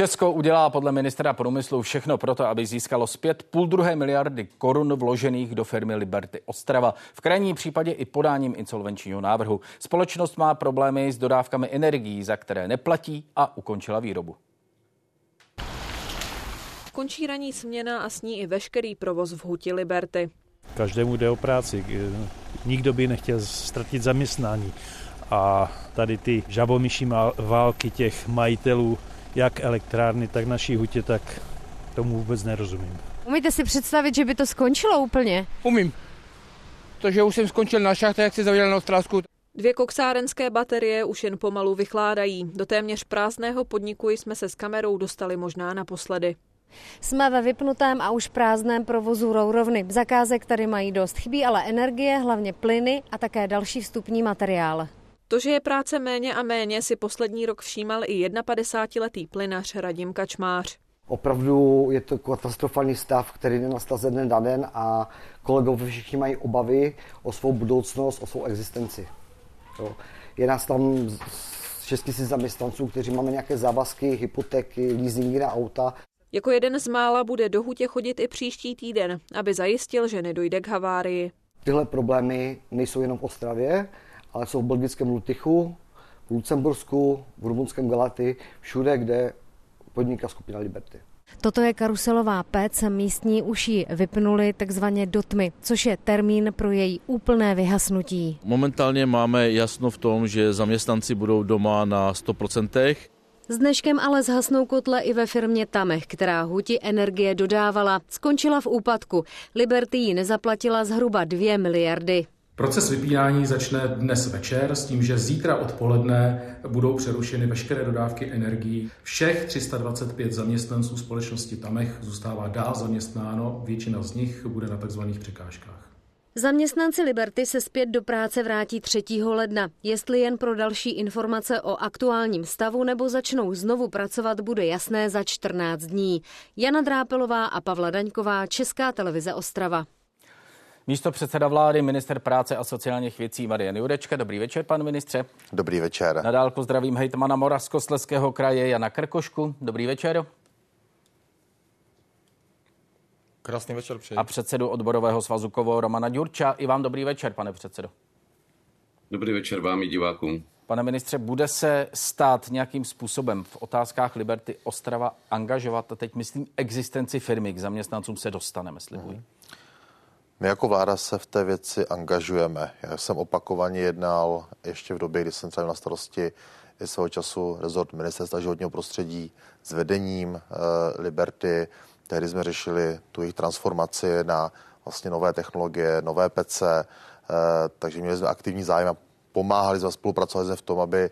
Česko udělá podle ministra průmyslu všechno proto, aby získalo zpět půl druhé miliardy korun vložených do firmy Liberty Ostrava. V krajním případě i podáním insolvenčního návrhu. Společnost má problémy s dodávkami energií, za které neplatí a ukončila výrobu. Končí ranní směna a s ní i veškerý provoz v huti Liberty. Každému jde o práci. Nikdo by nechtěl ztratit zaměstnání. A tady ty žabomyší války těch majitelů, jak elektrárny, tak naší hutě, tak tomu vůbec nerozumím. Umíte si představit, že by to skončilo úplně? Umím. že už jsem skončil na šachtě, jak si zavěděl na Ostrásku. Dvě koksárenské baterie už jen pomalu vychládají. Do téměř prázdného podniku jsme se s kamerou dostali možná naposledy. Jsme ve vypnutém a už prázdném provozu rourovny. Zakázek tady mají dost. Chybí ale energie, hlavně plyny a také další vstupní materiál. To, že je práce méně a méně, si poslední rok všímal i 51-letý plynař Radim Kačmář. Opravdu je to katastrofální stav, který nenastal ze dne na den a kolegové všichni mají obavy o svou budoucnost, o svou existenci. Jo. Je nás tam 6 000 zaměstnanců, kteří máme nějaké závazky, hypotéky, leasingy na auta. Jako jeden z mála bude do hutě chodit i příští týden, aby zajistil, že nedojde k havárii. Tyhle problémy nejsou jenom v Ostravě, ale jsou v belgickém Lutychu, v Lucembursku, v rumunském Galaty, všude, kde podniká skupina Liberty. Toto je karuselová pec, místní už ji vypnuli takzvaně do tmy, což je termín pro její úplné vyhasnutí. Momentálně máme jasno v tom, že zaměstnanci budou doma na 100%. S dneškem ale zhasnou kotle i ve firmě Tamech, která huti energie dodávala. Skončila v úpadku. Liberty ji nezaplatila zhruba 2 miliardy. Proces vypínání začne dnes večer s tím, že zítra odpoledne budou přerušeny veškeré dodávky energií. Všech 325 zaměstnanců společnosti Tamech zůstává dál zaměstnáno, většina z nich bude na tzv. překážkách. Zaměstnanci Liberty se zpět do práce vrátí 3. ledna. Jestli jen pro další informace o aktuálním stavu nebo začnou znovu pracovat, bude jasné za 14 dní. Jana Drápelová a Pavla Daňková, Česká televize Ostrava. Místo předseda vlády, minister práce a sociálních věcí Marian Jurečka. Dobrý večer, pan ministře. Dobrý večer. Nadál pozdravím hejtmana Moravskosleského kraje Jana Krkošku. Dobrý večer. Krásný večer přeji. A předsedu odborového svazu Kovo Romana Ďurča. I vám dobrý večer, pane předsedo. Dobrý večer vám i divákům. Pane ministře, bude se stát nějakým způsobem v otázkách Liberty Ostrava angažovat, a teď myslím existenci firmy, k zaměstnancům se dostaneme, slibuji. Mm. My jako vláda se v té věci angažujeme. Já jsem opakovaně jednal ještě v době, kdy jsem třeba na starosti i svého času rezort ministerstva životního prostředí s vedením e, Liberty. Tehdy jsme řešili tu jejich transformaci na vlastně nové technologie, nové PC, e, takže měli jsme aktivní zájem a pomáhali jsme, spolupracovali jsme v tom, aby eh,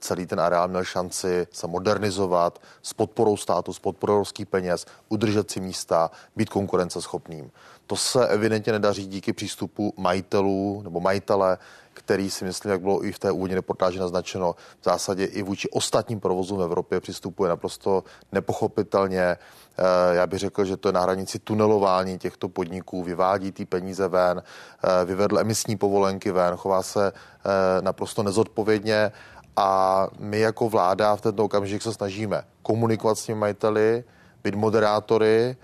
celý ten areál měl šanci se modernizovat s podporou státu, s podporou evropských peněz, udržet si místa, být konkurenceschopným. To se evidentně nedaří díky přístupu majitelů nebo majitele, který si myslím, jak bylo i v té úvodní reportáži naznačeno, v zásadě i vůči ostatním provozům v Evropě přistupuje naprosto nepochopitelně. Eh, já bych řekl, že to je na hranici tunelování těchto podniků, vyvádí ty peníze ven, eh, vyvedl emisní povolenky ven, chová se eh, naprosto nezodpovědně a my jako vláda v tento okamžik se snažíme komunikovat s těmi majiteli, být moderátory,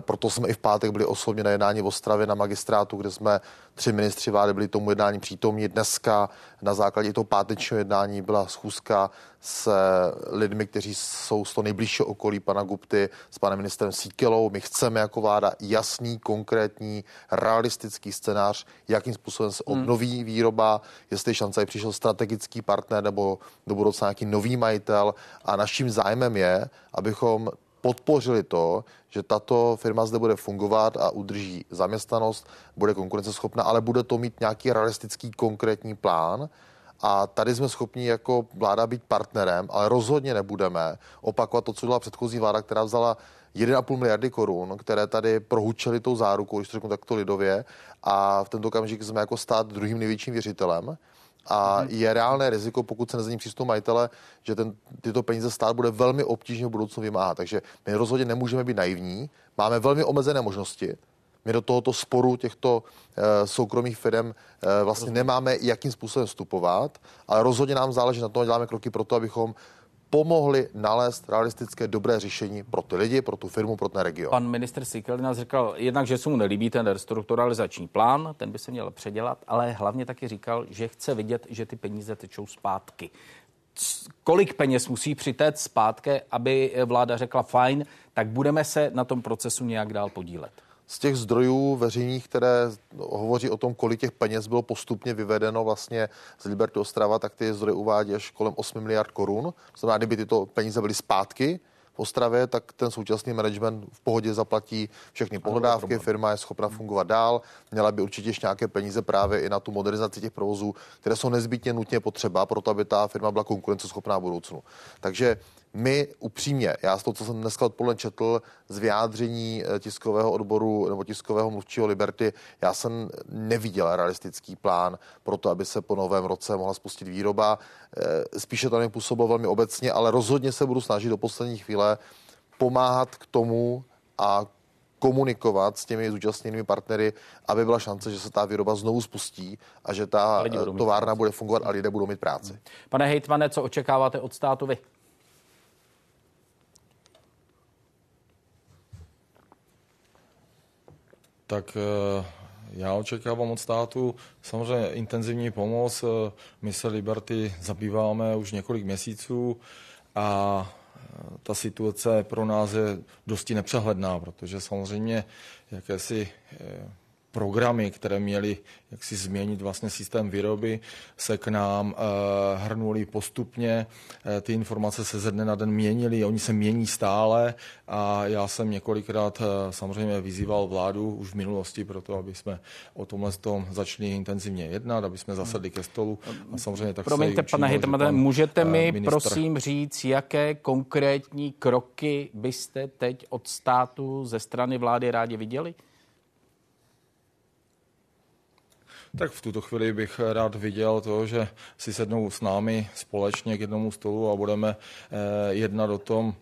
proto jsme i v pátek byli osobně na jednání v Ostravě na magistrátu, kde jsme tři ministři vlády byli tomu jednání přítomní. Dneska na základě toho pátečního jednání byla schůzka s lidmi, kteří jsou z toho nejbližšího okolí pana Gupty, s panem ministrem Síkelou. My chceme jako vláda jasný, konkrétní, realistický scénář, jakým způsobem se hmm. obnoví výroba, jestli šance je přišel strategický partner nebo do budoucna nějaký nový majitel. A naším zájmem je, abychom podpořili to, že tato firma zde bude fungovat a udrží zaměstnanost, bude konkurenceschopná, ale bude to mít nějaký realistický konkrétní plán. A tady jsme schopni jako vláda být partnerem, ale rozhodně nebudeme opakovat to, co byla předchozí vláda, která vzala 1,5 miliardy korun, které tady prohučely tou zárukou, když to řeknu takto lidově, a v tento okamžik jsme jako stát druhým největším věřitelem a hmm. je reálné riziko, pokud se nezmění přístup majitele, že ten, tyto peníze stát bude velmi obtížně v budoucnu vymáhat. Takže my rozhodně nemůžeme být naivní. Máme velmi omezené možnosti. My do tohoto sporu těchto e, soukromých firm e, vlastně rozhodně. nemáme jakým způsobem vstupovat, ale rozhodně nám záleží na tom, děláme kroky pro to, abychom pomohli nalézt realistické dobré řešení pro ty lidi, pro tu firmu, pro ten region. Pan minister Sikelina říkal jednak, že se mu nelíbí ten restrukturalizační plán, ten by se měl předělat, ale hlavně taky říkal, že chce vidět, že ty peníze tečou zpátky. Kolik peněz musí přitéct zpátky, aby vláda řekla fajn, tak budeme se na tom procesu nějak dál podílet z těch zdrojů veřejných, které hovoří o tom, kolik těch peněz bylo postupně vyvedeno vlastně z Liberty Ostrava, tak ty zdroje uvádí až kolem 8 miliard korun. To znamená, kdyby tyto peníze byly zpátky, v Ostravě, tak ten současný management v pohodě zaplatí všechny pohledávky, firma je schopna fungovat dál, měla by určitě ještě nějaké peníze právě i na tu modernizaci těch provozů, které jsou nezbytně nutně potřeba pro to, aby ta firma byla konkurenceschopná v budoucnu. Takže my upřímně, já z toho, co jsem dneska odpoledne četl z vyjádření eh, tiskového odboru nebo tiskového mluvčího Liberty, já jsem neviděl realistický plán pro to, aby se po novém roce mohla spustit výroba. Eh, spíše to působilo velmi obecně, ale rozhodně se budu snažit do poslední chvíle pomáhat k tomu a komunikovat s těmi zúčastněnými partnery, aby byla šance, že se ta výroba znovu spustí a že ta továrna bude fungovat a lidé budou mít práci. Pane hejtmane, co očekáváte od státu vy? Tak eh, já očekávám od státu samozřejmě intenzivní pomoc. Eh, my se Liberty zabýváme už několik měsíců a eh, ta situace pro nás je dosti nepřehledná, protože samozřejmě jakési programy, které měly jak si změnit vlastně systém výroby, se k nám e, hrnuli postupně. E, ty informace se ze dne na den měnily, oni se mění stále a já jsem několikrát e, samozřejmě vyzýval vládu už v minulosti pro to, aby jsme o tomhle tom začali intenzivně jednat, aby jsme zasedli ke stolu a samozřejmě tak Promiňte, se pane Hitmane, můžete mi ministr... prosím říct, jaké konkrétní kroky byste teď od státu ze strany vlády rádi viděli? Tak v tuto chvíli bych rád viděl to, že si sednou s námi společně k jednomu stolu a budeme eh, jednat o tom,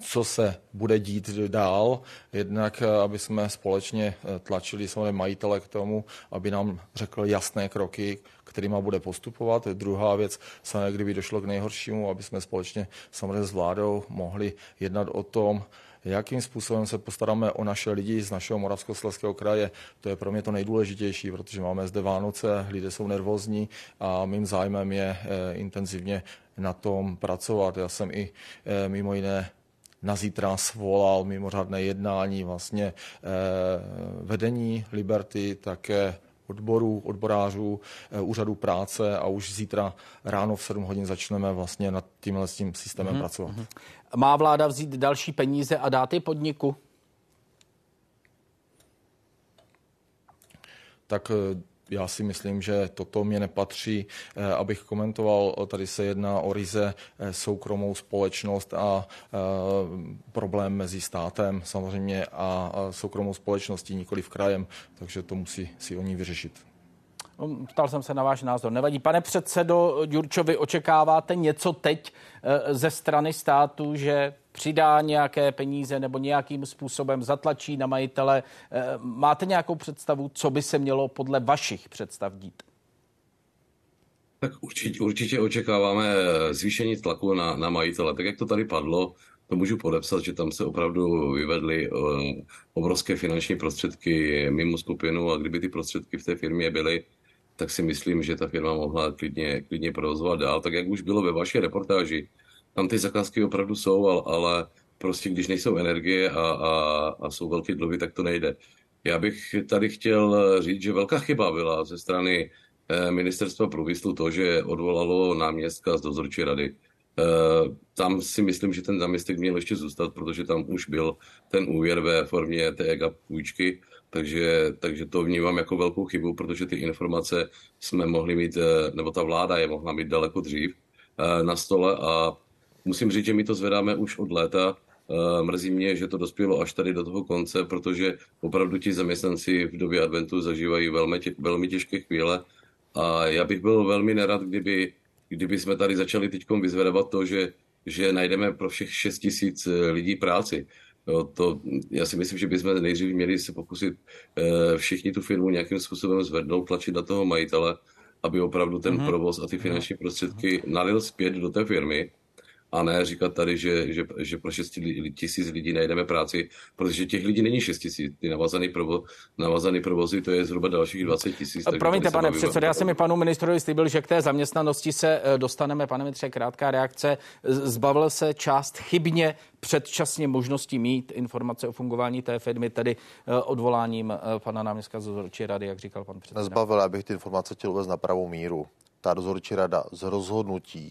co se bude dít dál, jednak eh, aby jsme společně eh, tlačili samozřejmě majitele k tomu, aby nám řekl jasné kroky, kterými bude postupovat. Druhá věc, samozřejmě kdyby došlo k nejhoršímu, aby jsme společně samozřejmě s vládou mohli jednat o tom, jakým způsobem se postaráme o naše lidi z našeho Moravskoslezského kraje. To je pro mě to nejdůležitější, protože máme zde Vánoce, lidé jsou nervózní a mým zájmem je eh, intenzivně na tom pracovat. Já jsem i eh, mimo jiné na zítra svolal mimořádné jednání vlastně eh, vedení Liberty, také odborů, odborářů, úřadu práce a už zítra ráno v 7 hodin začneme vlastně nad tímhle s tím systémem mm-hmm. pracovat. Mm-hmm. Má vláda vzít další peníze a dát je podniku? Tak eh, já si myslím, že toto mě nepatří, eh, abych komentoval. Tady se jedná o ryze eh, soukromou společnost a problém mezi státem samozřejmě a soukromou společností, nikoli v krajem, takže to musí si oni vyřešit. No, ptal jsem se na váš názor. Nevadí. Pane předsedo Ďurčovi, očekáváte něco teď eh, ze strany státu, že přidá nějaké peníze nebo nějakým způsobem zatlačí na majitele? Eh, máte nějakou představu, co by se mělo podle vašich představ dít? Tak určitě, určitě očekáváme zvýšení tlaku na, na majitele. Tak jak to tady padlo, to můžu podepsat, že tam se opravdu vyvedly uh, obrovské finanční prostředky mimo skupinu a kdyby ty prostředky v té firmě byly, tak si myslím, že ta firma mohla klidně, klidně provozovat dál. Tak jak už bylo ve vaší reportáži, tam ty zakázky opravdu jsou, ale, ale prostě když nejsou energie a, a, a jsou velké dluhy, tak to nejde. Já bych tady chtěl říct, že velká chyba byla ze strany eh, ministerstva průmyslu to, že odvolalo náměstka z dozorčí rady. Eh, tam si myslím, že ten náměstek měl ještě zůstat, protože tam už byl ten úvěr ve formě té EGA půjčky takže, takže to vnímám jako velkou chybu, protože ty informace jsme mohli mít, eh, nebo ta vláda je mohla mít daleko dřív na stole a musím říct, že my to zvedáme už od léta. Eh, mrzí mě, že to dospělo až tady do toho konce, protože opravdu ti zaměstnanci v době adventu zažívají velmi, tě, velmi těžké chvíle a já bych byl velmi nerad, kdyby, kdyby jsme tady začali teď vyzvedávat to, že, že najdeme pro všech 6 tisíc lidí práci. Jo, to, já si myslím, že bychom nejdřív měli se pokusit e, všichni tu firmu nějakým způsobem zvednout, tlačit na toho majitele, aby opravdu ten mm-hmm. provoz a ty finanční prostředky nalil zpět do té firmy. A ne říkat tady, že, že, že pro 6 tisíc lidí najdeme práci, protože těch lidí není 6 tisíc. Ty navazaný, provo, navazaný provozy, to je zhruba dalších 20 tisíc. Promiňte, pane předsedo, já jsem mi panu ministrovi slíbil, že k té zaměstnanosti se eh, dostaneme. Pane ministře, krátká reakce. Zbavil se část chybně předčasně možností mít informace o fungování té firmy, tedy eh, odvoláním eh, pana náměstka z dozorčí rady, jak říkal pan předseda. Nezbavil, abych ty informace chtěl uvést na pravou míru. Ta dozorčí rada z rozhodnutí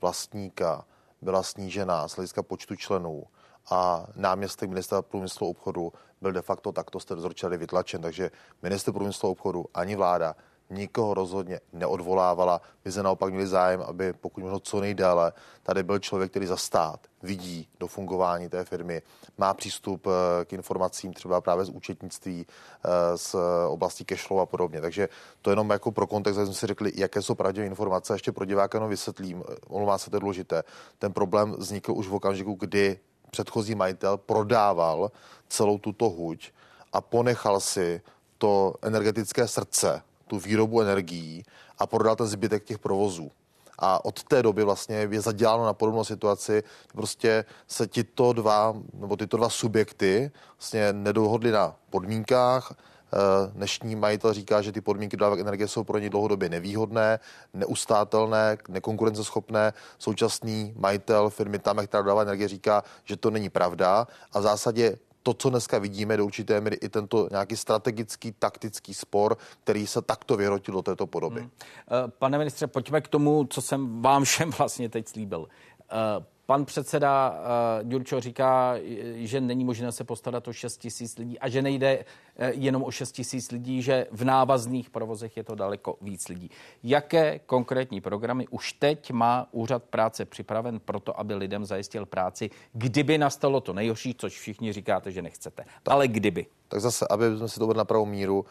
vlastníka byla snížena z hlediska počtu členů a náměstek ministra průmyslu obchodu byl de facto takto z té vytlačen. Takže minister průmyslu obchodu ani vláda nikoho rozhodně neodvolávala. My se naopak měli zájem, aby pokud možno co nejdéle tady byl člověk, který za stát vidí do fungování té firmy, má přístup eh, k informacím třeba právě z účetnictví, eh, z oblasti cashflow a podobně. Takže to jenom jako pro kontext, jsme si řekli, jaké jsou pravdivé informace. Ještě pro diváka jenom vysvětlím, eh, omlouvám se, to důležité. Ten problém vznikl už v okamžiku, kdy předchozí majitel prodával celou tuto huť a ponechal si to energetické srdce tu výrobu energií a prodal ten zbytek těch provozů. A od té doby vlastně je zaděláno na podobnou situaci, prostě se tyto dva, nebo tyto dva subjekty vlastně nedohodly na podmínkách, eh, Dnešní majitel říká, že ty podmínky dodávek energie jsou pro ně dlouhodobě nevýhodné, neustátelné, nekonkurenceschopné. Současný majitel firmy tam, která dodává energie, říká, že to není pravda a v zásadě to, co dneska vidíme, do určité míry i tento nějaký strategický, taktický spor, který se takto vyhrotil do této podoby. Hmm. Eh, pane ministře, pojďme k tomu, co jsem vám všem vlastně teď slíbil. Eh, Pan předseda uh, Ďurčo říká, že není možné se postarat o 6 tisíc lidí a že nejde uh, jenom o 6 tisíc lidí, že v návazných provozech je to daleko víc lidí. Jaké konkrétní programy už teď má úřad práce připraven pro to, aby lidem zajistil práci, kdyby nastalo to nejhorší, což všichni říkáte, že nechcete. Tak, ale kdyby. Tak zase, aby jsme si to na pravou míru,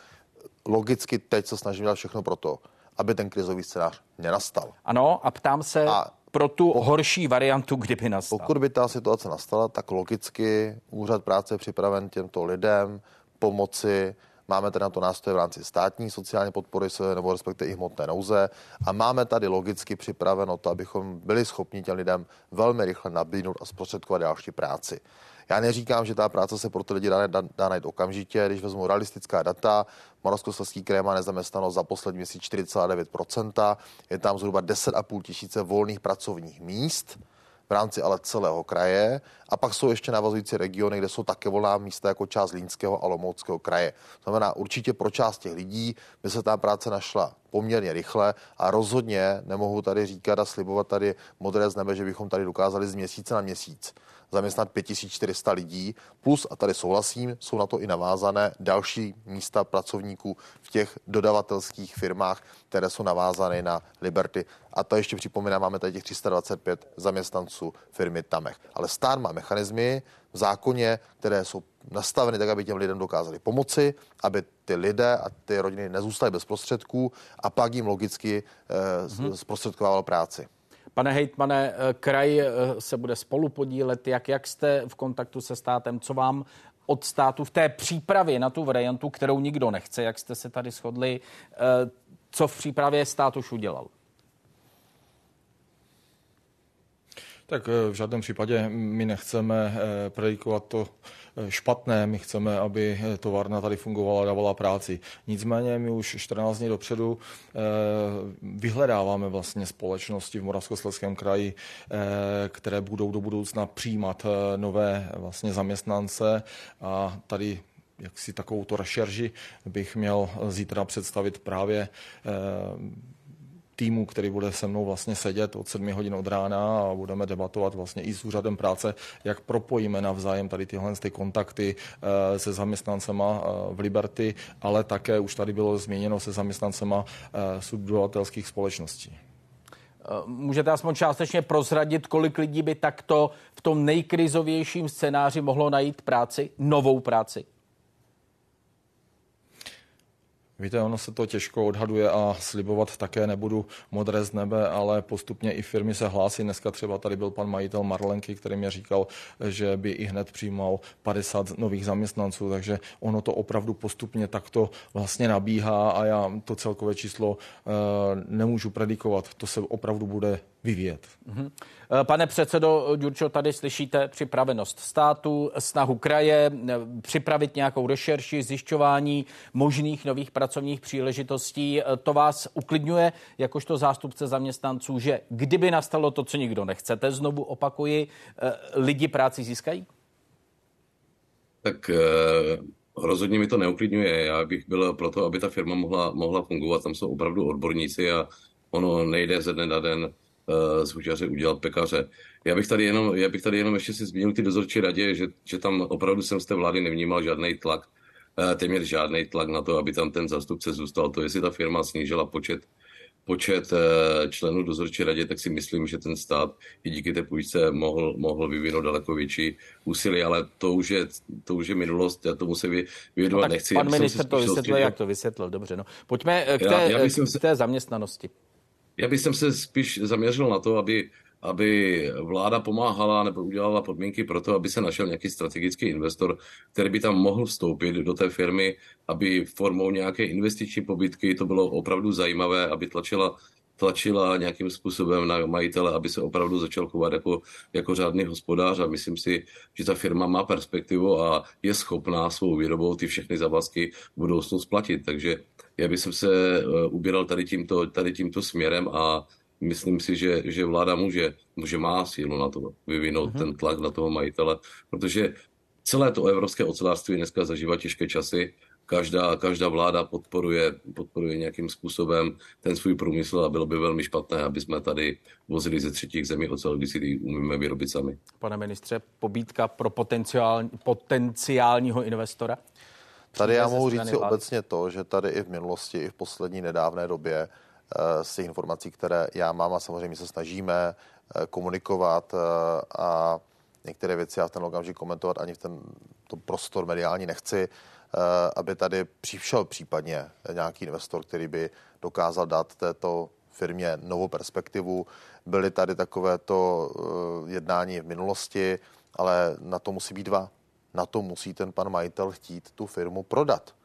logicky teď se snažíme dělat všechno pro to, aby ten krizový scénář nenastal. Ano, a ptám se... A pro tu horší variantu, kdyby nastala. Pokud by ta situace nastala, tak logicky úřad práce je připraven těmto lidem pomoci. Máme tady na to nástroje v rámci státní sociální podpory, nebo respektive i hmotné nouze. A máme tady logicky připraveno to, abychom byli schopni těm lidem velmi rychle nabídnout a zprostředkovat další práci. Já neříkám, že ta práce se pro ty lidi dá, dá, dá najít okamžitě. Když vezmu realistická data, Moravskoslezský kraj má nezaměstnanost za poslední měsíc 4,9%, je tam zhruba 10,5 tisíce volných pracovních míst v rámci ale celého kraje. A pak jsou ještě navazující regiony, kde jsou také volná místa jako část Línského a Lomouckého kraje. To znamená, určitě pro část těch lidí by se ta práce našla poměrně rychle a rozhodně nemohu tady říkat a slibovat tady modré z nebe, že bychom tady dokázali z měsíce na měsíc zaměstnat 5400 lidí, plus, a tady souhlasím, jsou na to i navázané další místa pracovníků v těch dodavatelských firmách, které jsou navázané na Liberty. A to ještě připomínám, máme tady těch 325 zaměstnanců firmy Tamech. Ale stát má mechanizmy v zákoně, které jsou nastaveny tak, aby těm lidem dokázali pomoci, aby ty lidé a ty rodiny nezůstaly bez prostředků a pak jim logicky mm-hmm. zprostředkovával práci. Pane hejtmane, eh, kraj eh, se bude spolu podílet. Jak, jak jste v kontaktu se státem? Co vám od státu v té přípravě na tu variantu, kterou nikdo nechce, jak jste se tady shodli, co v přípravě stát už udělal? Tak v žádném případě my nechceme predikovat to špatné. My chceme, aby továrna tady fungovala, dávala práci. Nicméně my už 14 dní dopředu eh, vyhledáváme vlastně společnosti v Moravskoslezském kraji, eh, které budou do budoucna přijímat eh, nové vlastně zaměstnance a tady jak si takovou to rešerži bych měl zítra představit právě týmu, který bude se mnou vlastně sedět od 7 hodin od rána a budeme debatovat vlastně i s úřadem práce, jak propojíme navzájem tady tyhle ty kontakty eh, se zaměstnancema eh, v Liberty, ale také už tady bylo změněno se zaměstnancema eh, subdodavatelských společností. Můžete aspoň částečně prozradit, kolik lidí by takto v tom nejkrizovějším scénáři mohlo najít práci, novou práci? Víte, ono se to těžko odhaduje a slibovat také nebudu modré z nebe, ale postupně i firmy se hlásí. Dneska třeba tady byl pan majitel Marlenky, který mě říkal, že by i hned přijímal 50 nových zaměstnanců, takže ono to opravdu postupně takto vlastně nabíhá a já to celkové číslo uh, nemůžu predikovat. To se opravdu bude vyvíjet. Mhm. Pane předsedo Ďurčo, tady slyšíte připravenost státu, snahu kraje připravit nějakou rešerši, zjišťování možných nových pracovních příležitostí. To vás uklidňuje jakožto zástupce zaměstnanců, že kdyby nastalo to, co nikdo nechcete, znovu opakuji, lidi práci získají? Tak Rozhodně mi to neuklidňuje. Já bych byl pro to, aby ta firma mohla, mohla fungovat. Tam jsou opravdu odborníci a ono nejde ze dne na den z huťaře udělat pekaře. Já bych tady jenom, já bych tady jenom ještě si zmínil ty dozorčí radě, že, že tam opravdu jsem z té vlády nevnímal žádný tlak, uh, téměř žádný tlak na to, aby tam ten zástupce zůstal. To, jestli ta firma snížila počet počet eh, členů dozorčí radě, tak si myslím, že ten stát i díky té půjčce mohl, mohl vyvinout daleko větší úsilí, ale to už je, to už je minulost, já tomu se věnovat no, nechci. Pan minister to vysvětlil, jak to vysvětlil, dobře. No. Pojďme eh, k té, já, já k té zaměstnanosti. Já bych se spíš zaměřil na to, aby aby vláda pomáhala nebo udělala podmínky pro to, aby se našel nějaký strategický investor, který by tam mohl vstoupit do té firmy, aby formou nějaké investiční pobytky to bylo opravdu zajímavé, aby tlačila tlačila nějakým způsobem na majitele, aby se opravdu začal chovat jako, jako řádný hospodář a myslím si, že ta firma má perspektivu a je schopná svou výrobou ty všechny závazky v budoucnu splatit. Takže já bych se eh, ubíral tady tímto, tady tímto směrem a myslím si, že, že vláda může, může má sílu na to vyvinout mm-hmm. ten tlak na toho majitele, protože celé to evropské ocelářství dneska zažívá těžké časy. Každá, každá vláda podporuje, podporuje nějakým způsobem ten svůj průmysl a bylo by velmi špatné, aby jsme tady vozili ze třetích zemí ocel, když si umíme vyrobit sami. Pane ministře, pobídka pro potenciál, potenciálního investora? Tady já mohu říct si obecně to, že tady i v minulosti, i v poslední nedávné době Eh, z těch informací, které já mám a samozřejmě se snažíme eh, komunikovat eh, a některé věci já v ten okamžik komentovat ani v ten to prostor mediální nechci, aby tady přišel případně nějaký investor, který by dokázal dát této firmě novou perspektivu. Byly tady takovéto jednání v minulosti, ale na to musí být dva. Na to musí ten pan majitel chtít tu firmu prodat.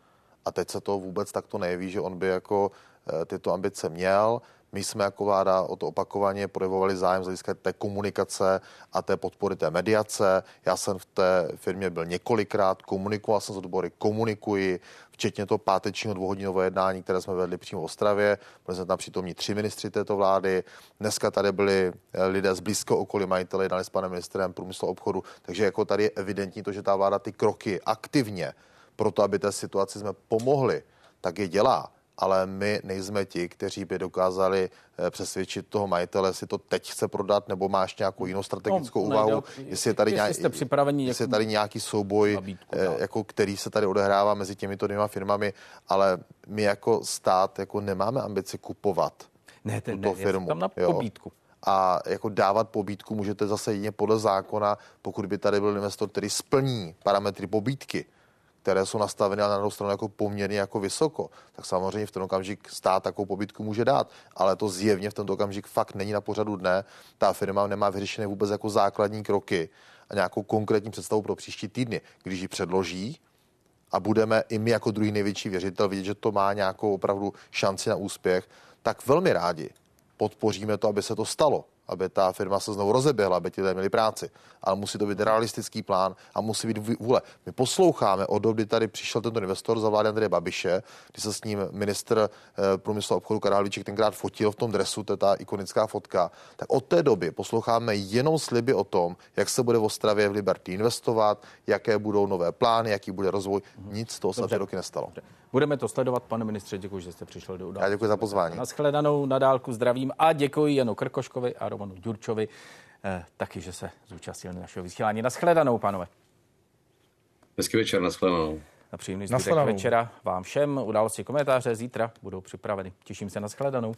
A teď se to vůbec takto nejeví, že on by jako Eh, tyto ambice měl. My jsme jako vláda o to opakovaně projevovali zájem z hlediska té komunikace a té podpory té mediace. Já jsem v té firmě byl několikrát, komunikoval jsem s odbory, komunikuji, včetně toho pátečního dvouhodinového jednání, které jsme vedli přímo v Ostravě. Byli jsme tam přítomní tři ministři této vlády. Dneska tady byli eh, lidé z blízkého okolí majitele, jednali s panem ministrem průmyslu a obchodu. Takže jako tady je evidentní to, že ta vláda ty kroky aktivně pro to, aby té situaci jsme pomohli, tak je dělá ale my nejsme ti, kteří by dokázali eh, přesvědčit toho majitele, jestli to teď chce prodat, nebo máš nějakou jinou strategickou no, úvahu, nejde, jestli je tady, nějaký, jste připraveni jestli je tady nějaký souboj, nabídku, eh, jako který se tady odehrává mezi těmito dvěma firmami, ale my jako stát jako nemáme ambici kupovat ne, ten, tuto ne, firmu. Tam na pobídku. A jako dávat pobídku můžete zase jedině podle zákona, pokud by tady byl investor, který splní parametry pobídky které jsou nastaveny na druhou stranu jako poměrně jako vysoko, tak samozřejmě v ten okamžik stát takovou pobytku může dát, ale to zjevně v tento okamžik fakt není na pořadu dne. Ta firma nemá vyřešené vůbec jako základní kroky a nějakou konkrétní představu pro příští týdny. Když ji předloží, a budeme i my jako druhý největší věřitel vidět, že to má nějakou opravdu šanci na úspěch, tak velmi rádi podpoříme to, aby se to stalo aby ta firma se znovu rozeběhla, aby ti lidé měli práci. Ale musí to být realistický plán a musí být vůle. My posloucháme od doby, kdy tady přišel tento investor za vlády Andreje Babiše, kdy se s ním minister eh, průmyslu a obchodu Karel Havlíček tenkrát fotil v tom dresu, to je ta ikonická fotka. Tak od té doby posloucháme jenom sliby o tom, jak se bude v Ostravě v Liberty investovat, jaké budou nové plány, jaký bude rozvoj. Nic z toho se roky nestalo. Dobře. Budeme to sledovat, pane ministře, děkuji, že jste přišel do události. Já děkuji za pozvání. Naschledanou na dálku zdravím a děkuji Janu Krkoškovi a Romanu Ďurčovi eh, taky, že se zúčastnili našeho vysílání. Naschledanou, pánové. Hezký večer, naschledanou. Na příjemný zbytek večera vám všem. Události komentáře zítra budou připraveny. Těším se na shledanou.